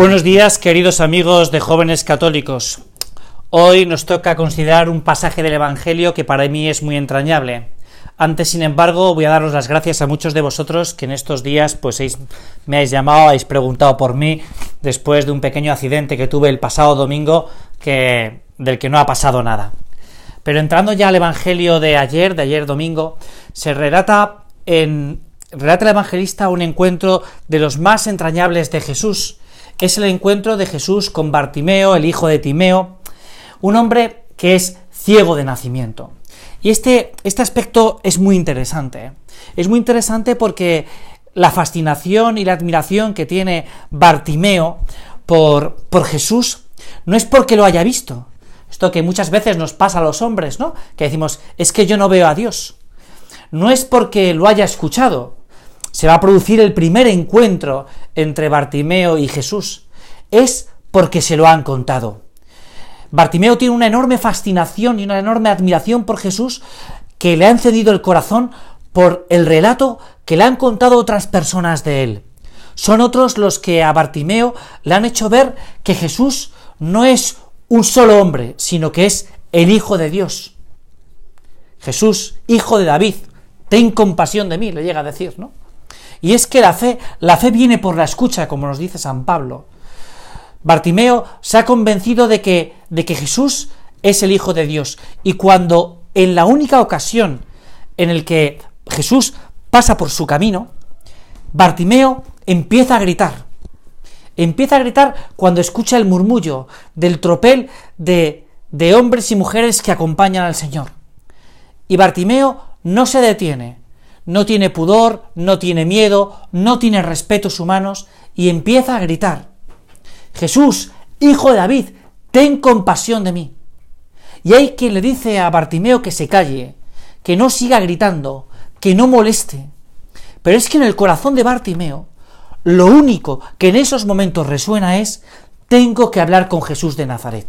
Buenos días, queridos amigos de jóvenes católicos. Hoy nos toca considerar un pasaje del Evangelio que para mí es muy entrañable. Antes, sin embargo, voy a daros las gracias a muchos de vosotros que en estos días pues me habéis llamado, habéis preguntado por mí después de un pequeño accidente que tuve el pasado domingo que, del que no ha pasado nada. Pero entrando ya al Evangelio de ayer, de ayer domingo, se relata en relata el evangelista un encuentro de los más entrañables de Jesús. Es el encuentro de Jesús con Bartimeo, el hijo de Timeo, un hombre que es ciego de nacimiento. Y este, este aspecto es muy interesante. Es muy interesante porque la fascinación y la admiración que tiene Bartimeo por, por Jesús no es porque lo haya visto. Esto que muchas veces nos pasa a los hombres, ¿no? Que decimos, es que yo no veo a Dios. No es porque lo haya escuchado, se va a producir el primer encuentro entre Bartimeo y Jesús. Es porque se lo han contado. Bartimeo tiene una enorme fascinación y una enorme admiración por Jesús que le ha encendido el corazón por el relato que le han contado otras personas de él. Son otros los que a Bartimeo le han hecho ver que Jesús no es un solo hombre, sino que es el Hijo de Dios. Jesús, hijo de David, ten compasión de mí, le llega a decir, ¿no? Y es que la fe, la fe viene por la escucha, como nos dice San Pablo. Bartimeo se ha convencido de que, de que Jesús es el Hijo de Dios. Y cuando en la única ocasión en el que Jesús pasa por su camino, Bartimeo empieza a gritar. Empieza a gritar cuando escucha el murmullo del tropel de, de hombres y mujeres que acompañan al Señor. Y Bartimeo no se detiene, no tiene pudor, no tiene miedo, no tiene respetos humanos y empieza a gritar, Jesús, hijo de David, ten compasión de mí. Y hay quien le dice a Bartimeo que se calle, que no siga gritando, que no moleste. Pero es que en el corazón de Bartimeo, lo único que en esos momentos resuena es, tengo que hablar con Jesús de Nazaret.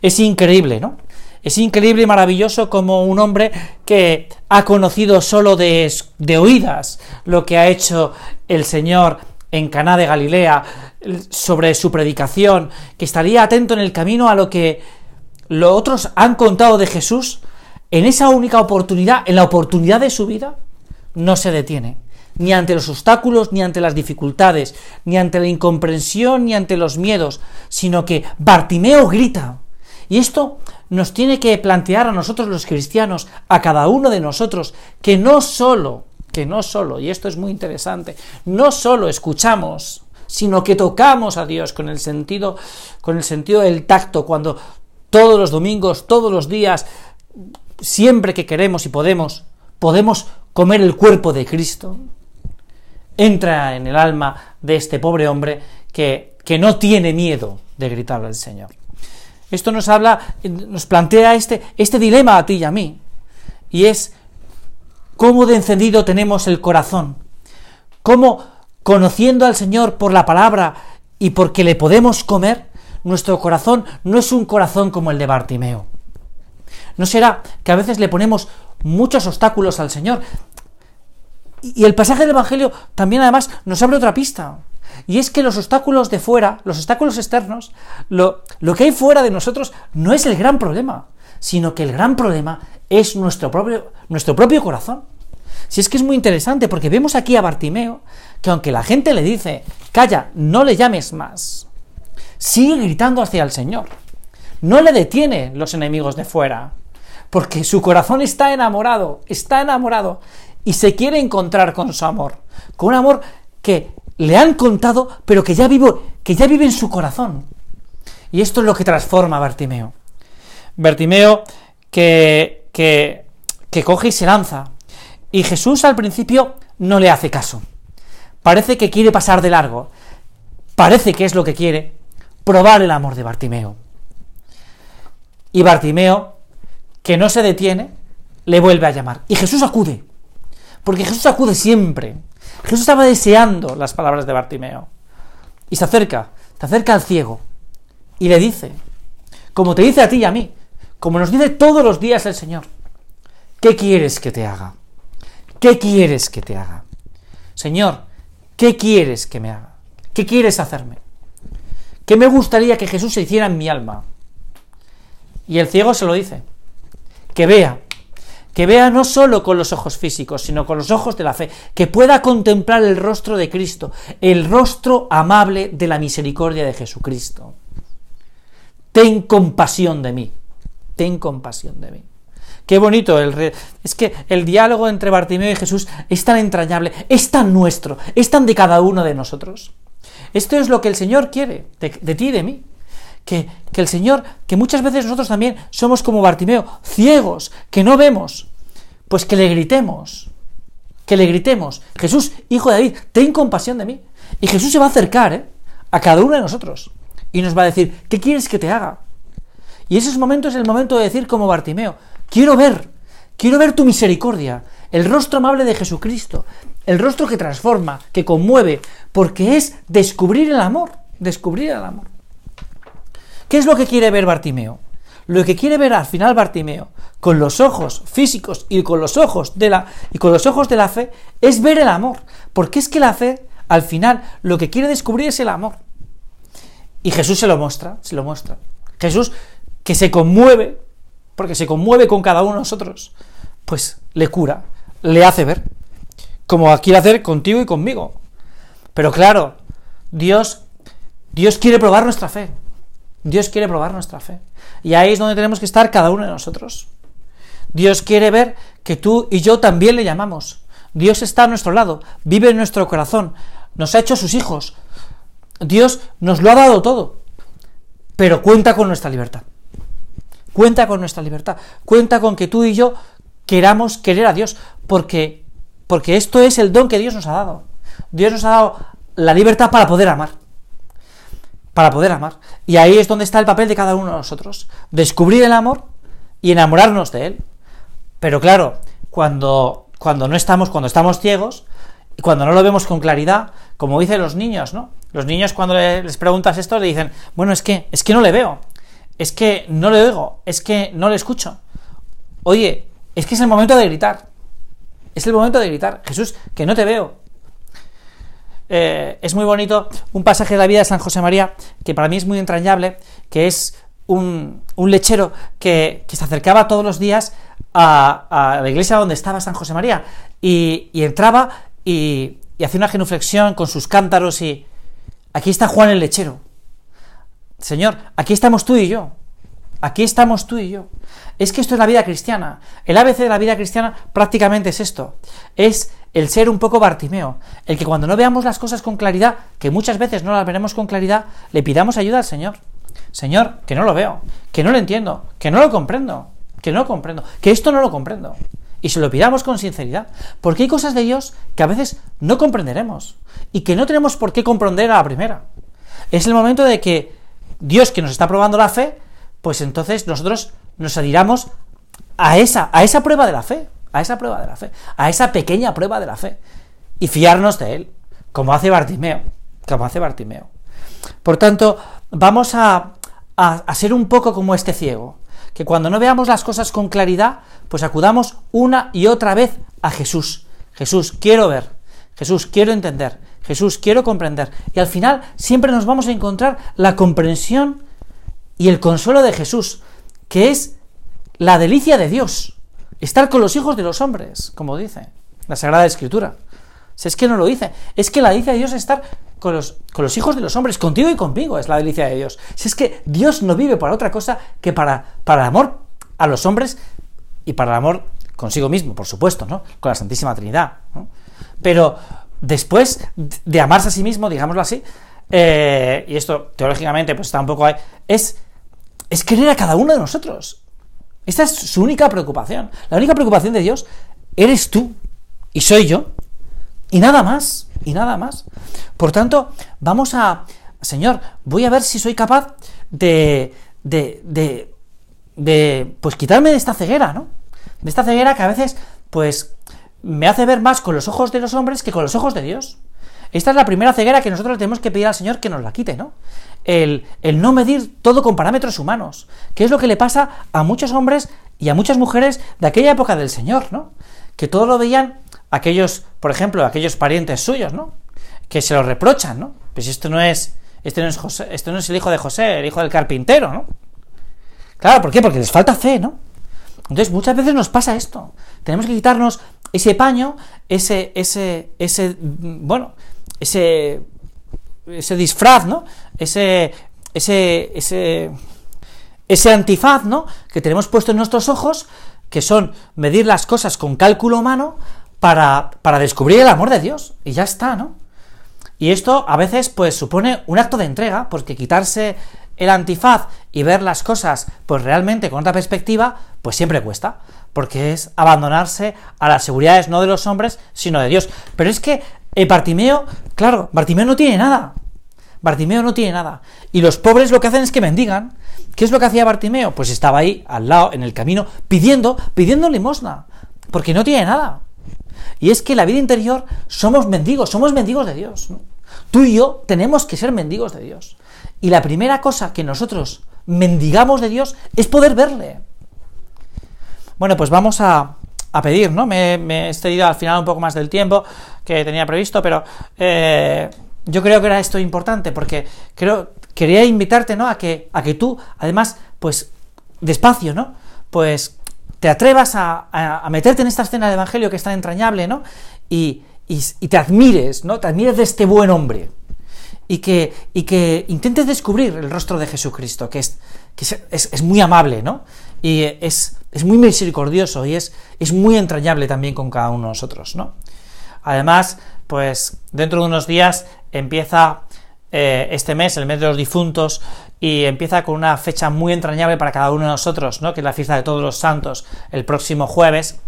Es increíble, ¿no? Es increíble y maravilloso como un hombre que ha conocido solo de, de oídas lo que ha hecho el Señor en Caná de Galilea sobre su predicación, que estaría atento en el camino a lo que los otros han contado de Jesús, en esa única oportunidad, en la oportunidad de su vida, no se detiene, ni ante los obstáculos, ni ante las dificultades, ni ante la incomprensión, ni ante los miedos, sino que Bartimeo grita. Y esto nos tiene que plantear a nosotros los cristianos, a cada uno de nosotros, que no solo, que no solo, y esto es muy interesante, no solo escuchamos, sino que tocamos a Dios con el sentido, con el sentido del tacto, cuando todos los domingos, todos los días, siempre que queremos y podemos, podemos comer el cuerpo de Cristo. Entra en el alma de este pobre hombre que, que no tiene miedo de gritarle al Señor. Esto nos habla, nos plantea este, este dilema a ti y a mí. Y es cómo de encendido tenemos el corazón. Cómo, conociendo al Señor por la palabra y porque le podemos comer, nuestro corazón no es un corazón como el de Bartimeo. ¿No será que a veces le ponemos muchos obstáculos al Señor? Y el pasaje del Evangelio también además nos abre otra pista. Y es que los obstáculos de fuera, los obstáculos externos, lo, lo que hay fuera de nosotros no es el gran problema, sino que el gran problema es nuestro propio, nuestro propio corazón. Si es que es muy interesante, porque vemos aquí a Bartimeo que aunque la gente le dice, calla, no le llames más, sigue gritando hacia el Señor. No le detiene los enemigos de fuera, porque su corazón está enamorado, está enamorado y se quiere encontrar con su amor, con un amor que le han contado, pero que ya, vivo, que ya vive en su corazón. Y esto es lo que transforma a Bartimeo. Bartimeo que, que, que coge y se lanza. Y Jesús al principio no le hace caso. Parece que quiere pasar de largo. Parece que es lo que quiere, probar el amor de Bartimeo. Y Bartimeo, que no se detiene, le vuelve a llamar. Y Jesús acude. Porque Jesús acude siempre. Jesús estaba deseando las palabras de Bartimeo. Y se acerca, se acerca al ciego y le dice, como te dice a ti y a mí, como nos dice todos los días el Señor, ¿qué quieres que te haga? ¿Qué quieres que te haga? Señor, ¿qué quieres que me haga? ¿Qué quieres hacerme? ¿Qué me gustaría que Jesús se hiciera en mi alma? Y el ciego se lo dice. Que vea. Que vea no solo con los ojos físicos, sino con los ojos de la fe. Que pueda contemplar el rostro de Cristo, el rostro amable de la misericordia de Jesucristo. Ten compasión de mí. Ten compasión de mí. Qué bonito el es que el diálogo entre Bartimeo y Jesús es tan entrañable, es tan nuestro, es tan de cada uno de nosotros. Esto es lo que el Señor quiere de, ti y de mí. Que, que, el Señor, que muchas veces nosotros también somos como Bartimeo, ciegos, que no vemos, pues que le gritemos, que le gritemos, Jesús, hijo de David, ten compasión de mí. Y Jesús se va a acercar ¿eh? a cada uno de nosotros y nos va a decir, ¿qué quieres que te haga? Y ese momento es el momento de decir como Bartimeo, quiero ver, quiero ver tu misericordia, el rostro amable de Jesucristo, el rostro que transforma, que conmueve, porque es descubrir el amor, descubrir el amor. ¿Qué es lo que quiere ver Bartimeo? Lo que quiere ver al final Bartimeo, con los ojos físicos y con los ojos de la y con los ojos de la fe, es ver el amor, porque es que la fe al final lo que quiere descubrir es el amor. Y Jesús se lo muestra, se lo muestra. Jesús que se conmueve, porque se conmueve con cada uno de nosotros, pues le cura, le hace ver como quiere hacer contigo y conmigo. Pero claro, Dios, Dios quiere probar nuestra fe. Dios quiere probar nuestra fe. Y ahí es donde tenemos que estar cada uno de nosotros. Dios quiere ver que tú y yo también le llamamos. Dios está a nuestro lado, vive en nuestro corazón, nos ha hecho sus hijos. Dios nos lo ha dado todo, pero cuenta con nuestra libertad. Cuenta con nuestra libertad. Cuenta con que tú y yo queramos querer a Dios, porque porque esto es el don que Dios nos ha dado. Dios nos ha dado la libertad para poder amar. Para poder amar. Y ahí es donde está el papel de cada uno de nosotros. Descubrir el amor y enamorarnos de él. Pero claro, cuando, cuando no estamos, cuando estamos ciegos, y cuando no lo vemos con claridad, como dicen los niños, ¿no? Los niños cuando les preguntas esto le dicen, bueno, es que, es que no le veo, es que no le oigo, es que no le escucho. Oye, es que es el momento de gritar. Es el momento de gritar, Jesús, que no te veo. Eh, es muy bonito un pasaje de la vida de San José María, que para mí es muy entrañable, que es un, lechero que, se acercaba todos los días a, la iglesia donde estaba San José María y, entraba y, hacía una genuflexión con sus cántaros y aquí está Juan el lechero. Señor, aquí estamos tú y yo. Aquí estamos tú y yo. Es que esto es la vida cristiana. El ABC de la vida cristiana prácticamente es esto. Es el ser un poco Bartimeo. El que cuando no veamos las cosas con claridad, que muchas veces no las veremos con claridad, le pidamos ayuda al Señor. Señor, que no lo veo, que no lo entiendo, que no lo comprendo, que no lo comprendo, que esto no lo comprendo. Y se lo pidamos con sinceridad. Porque hay cosas de Dios que a veces no comprenderemos y que no tenemos por qué comprender a la primera. Es el momento de que Dios que nos está probando la fe, pues entonces nosotros nos adhiramos a esa, a esa prueba de la fe, a esa prueba de la fe, a esa pequeña prueba de la fe, y fiarnos de él, como hace Bartimeo, como hace Bartimeo. Por tanto, vamos a, a ser un poco como este ciego, que cuando no veamos las cosas con claridad, pues acudamos una y otra vez a Jesús. Jesús, quiero ver, Jesús, quiero entender, Jesús, quiero comprender. Y al final siempre nos vamos a encontrar la comprensión y el consuelo de Jesús, que es la delicia de Dios, estar con los hijos de los hombres, como dice la Sagrada Escritura. Si es que no lo dice, es que la delicia de Dios es estar con los, con los hijos de los hombres, contigo y conmigo, es la delicia de Dios. Si es que Dios no vive para otra cosa que para, para el amor a los hombres y para el amor consigo mismo, por supuesto, ¿no? Con la Santísima Trinidad. Pero después de amarse a sí mismo, digámoslo así, eh, y esto teológicamente pues está un poco ahí, es, es querer a cada uno de nosotros. Esta es su única preocupación. La única preocupación de Dios eres tú y soy yo. Y nada más, y nada más. Por tanto, vamos a, Señor, voy a ver si soy capaz de, de, de, de, pues quitarme de esta ceguera, ¿no? De esta ceguera que a veces, pues, me hace ver más con los ojos de los hombres que con los ojos de Dios. Esta es la primera ceguera que nosotros tenemos que pedir al Señor que nos la quite, ¿no? El, no medir todo con parámetros humanos, que es lo que le pasa a muchos hombres y a muchas mujeres de aquella época del Señor, ¿no? Que todo lo veían aquellos, por ejemplo, aquellos parientes suyos, ¿no? Que se lo reprochan, ¿no? Pues esto no es, este no es José, este no es el hijo de José, el hijo del carpintero, ¿no? Claro, ¿por qué? Porque les falta fe, ¿no? Entonces muchas veces nos pasa esto. Tenemos que quitarnos ese paño, ese, ese, ese, bueno, ese, ese disfraz, ¿no? Ese, ese, ese, ese antifaz, ¿no? Que tenemos puesto en nuestros ojos, que son medir las cosas con cálculo humano para, para descubrir el amor de Dios. Y ya está, ¿no? Y esto a veces pues supone un acto de entrega, porque quitarse el antifaz y ver las cosas pues realmente con otra perspectiva, pues siempre cuesta, porque es abandonarse a las seguridades no de los hombres, sino de Dios. Pero es que el Bartimeo, claro, Bartimeo no tiene nada. Bartimeo no tiene nada. Y los pobres lo que hacen es que mendigan. ¿Qué es lo que hacía Bartimeo? Pues estaba ahí, al lado, en el camino, pidiendo, pidiendo limosna, porque no tiene nada. Y es que la vida interior somos mendigos, somos mendigos de Dios. Tú y yo tenemos que ser mendigos de Dios. Y la primera cosa que nosotros mendigamos de Dios es poder verle. Bueno, pues vamos a, pedir, ¿no? Me, he extendido al final un poco más del tiempo que tenía previsto, pero eh, yo creo que era esto importante porque creo, quería invitarte, ¿no? A que, a que tú, además, pues despacio, ¿no? Pues te atrevas a, meterte en esta escena del Evangelio que es tan entrañable, ¿no? Y, y te admires, ¿no? Te admires de este buen hombre y que, y que intentes descubrir el rostro de Jesucristo, que es, que es, muy amable, ¿no? Y es, es, muy misericordioso y es, es muy entrañable también con cada uno de nosotros, ¿no? Además, pues dentro de unos días empieza eh, este mes, el mes de los difuntos, y empieza con una fecha muy entrañable para cada uno de nosotros, ¿no? Que es la fiesta de todos los santos, el próximo jueves.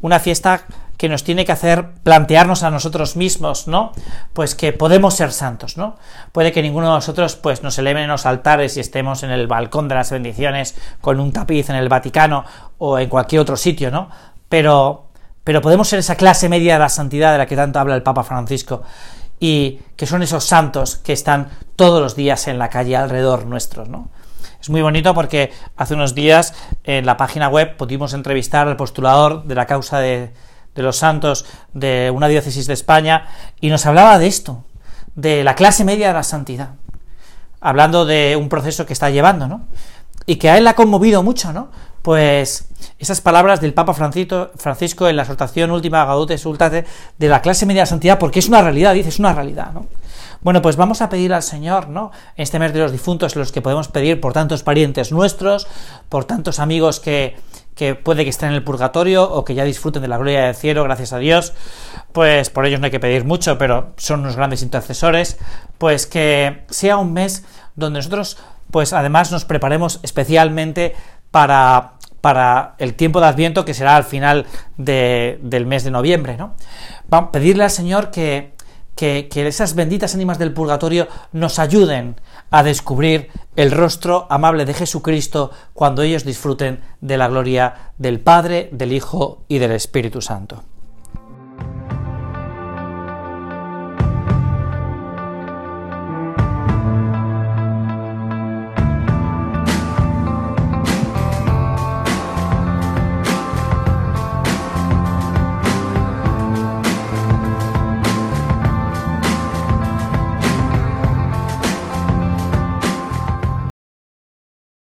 Una fiesta que nos tiene que hacer plantearnos a nosotros mismos, ¿no? Pues que podemos ser santos, ¿no? Puede que ninguno de nosotros, pues, nos eleven en los altares y estemos en el balcón de las bendiciones con un tapiz en el Vaticano o en cualquier otro sitio, ¿no? Pero, pero podemos ser esa clase media de la santidad de la que tanto habla el Papa Francisco y que son esos santos que están todos los días en la calle alrededor nuestros, ¿no? Es muy bonito porque hace unos días en la página web pudimos entrevistar al postulador de la causa de, de los santos de una diócesis de España y nos hablaba de esto, de la clase media de la santidad, hablando de un proceso que está llevando, ¿no? Y que a él ha conmovido mucho, ¿no? Pues esas palabras del Papa Francisco en la exhortación última Gaudete Sultate de la clase media de la santidad, porque es una realidad, dice, es una realidad, ¿no? Bueno, pues vamos a pedir al Señor, ¿no? En este mes de los difuntos, los que podemos pedir por tantos parientes nuestros, por tantos amigos que, que puede que estén en el purgatorio o que ya disfruten de la gloria del cielo, gracias a Dios, pues por ellos no hay que pedir mucho, pero son unos grandes intercesores, pues que sea un mes donde nosotros, pues además nos preparemos especialmente para, para el tiempo de Adviento que será al final del mes de noviembre, ¿no? Vamos a pedirle al Señor que, que, esas benditas ánimas del purgatorio nos ayuden a descubrir el rostro amable de Jesucristo cuando ellos disfruten de la gloria del Padre, del Hijo y del Espíritu Santo.